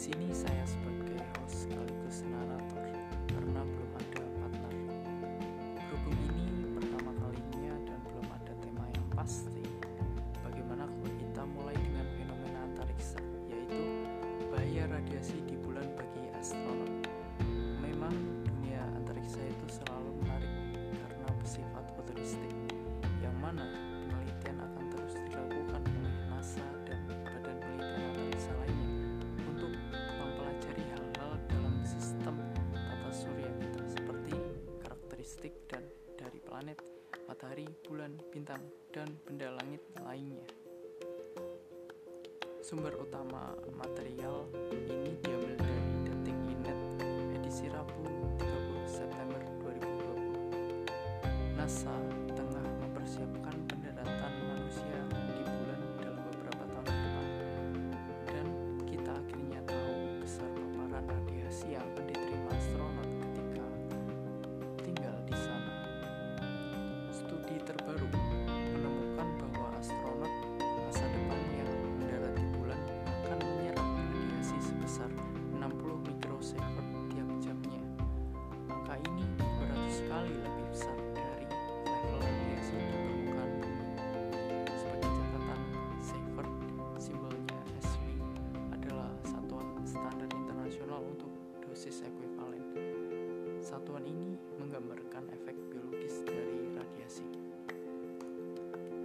sini saya sebagai host sekaligus narator karena belum ada partner. Berhubung ini pertama kalinya dan belum ada tema yang pasti, bagaimana kalau kita mulai dengan fenomena antariksa, yaitu bahaya radiasi di bulan bagi astronot. Memang dunia antariksa itu selalu menarik karena bersifat futuristik, yang mana karakteristik dan dari planet, matahari, bulan, bintang, dan benda langit lainnya. Sumber utama material ini diambil dari dating Inet edisi Rabu 30 September 2020. NASA tengah mempersiapkan pendaratan manusia di bulan dalam beberapa tahun depan. Dan kita akhirnya tahu besar paparan radiasi yang akan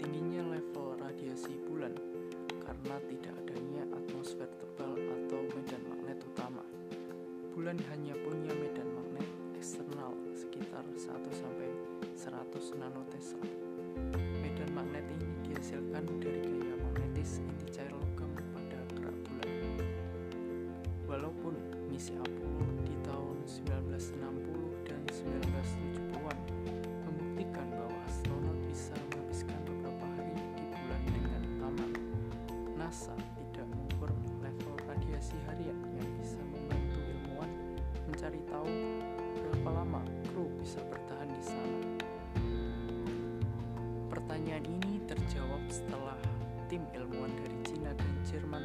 Tingginya level radiasi bulan karena tidak adanya atmosfer tebal atau medan magnet utama. Bulan hanya punya medan magnet eksternal sekitar 1 sampai 100 nanotesla. Medan magnet ini dihasilkan dari gaya magnetis inti cair logam pada kerak bulan. Walaupun misi Apollo di tahun 1960 dan 1970-an NASA tidak mengukur level radiasi harian yang bisa membantu ilmuwan mencari tahu berapa lama kru bisa bertahan di sana. Pertanyaan ini terjawab setelah tim ilmuwan dari Cina dan Jerman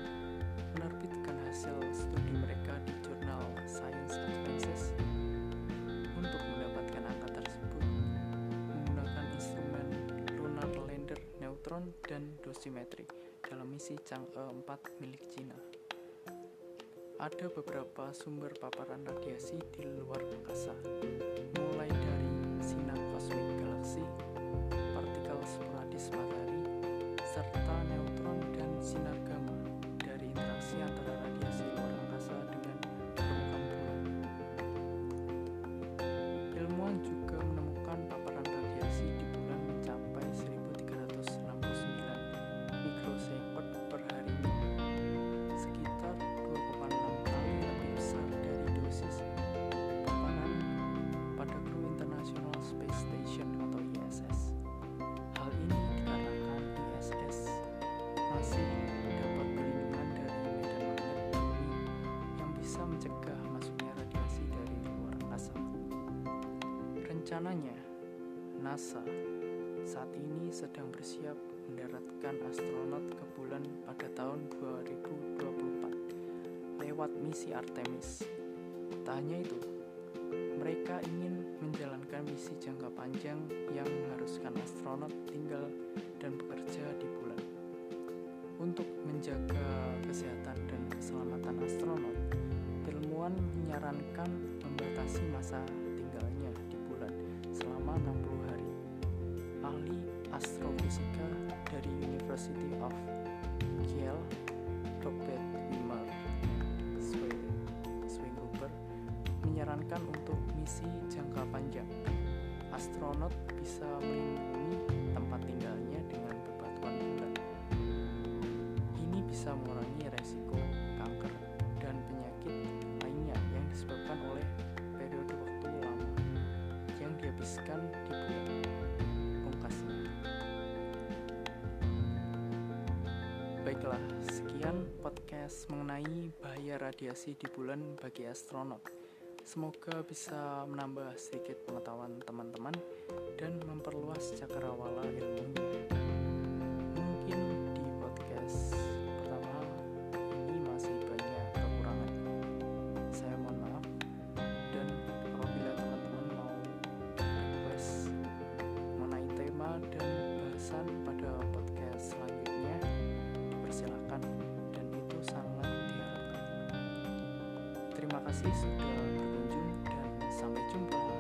menerbitkan hasil studi mereka di jurnal Science Advances untuk mendapatkan angka tersebut menggunakan instrumen Lunar Lander Neutron dan dosimetri dalam misi Chang'e 4 milik Cina. Ada beberapa sumber paparan radiasi di luar angkasa, mulai dari sinar kosmik galaksi, partikel sporadis matahari, Rencananya, NASA saat ini sedang bersiap mendaratkan astronot ke bulan pada tahun 2024 lewat misi Artemis. Tak hanya itu, mereka ingin menjalankan misi jangka panjang yang mengharuskan astronot tinggal dan bekerja di bulan. Untuk menjaga kesehatan dan keselamatan astronot, ilmuwan menyarankan membatasi masa selama 60 hari. Ahli astrofisika dari University of Kiel, Robert Wimmer Swengruber, menyarankan untuk misi jangka panjang. Astronot bisa melindungi tempat tinggalnya dengan bebatuan bulan. Ini bisa mengurangi Baiklah, sekian podcast mengenai bahaya radiasi di bulan bagi astronot. Semoga bisa menambah sedikit pengetahuan teman-teman dan memperluas cakrawala ilmunya. Terima kasih sudah berkunjung dan sampai jumpa.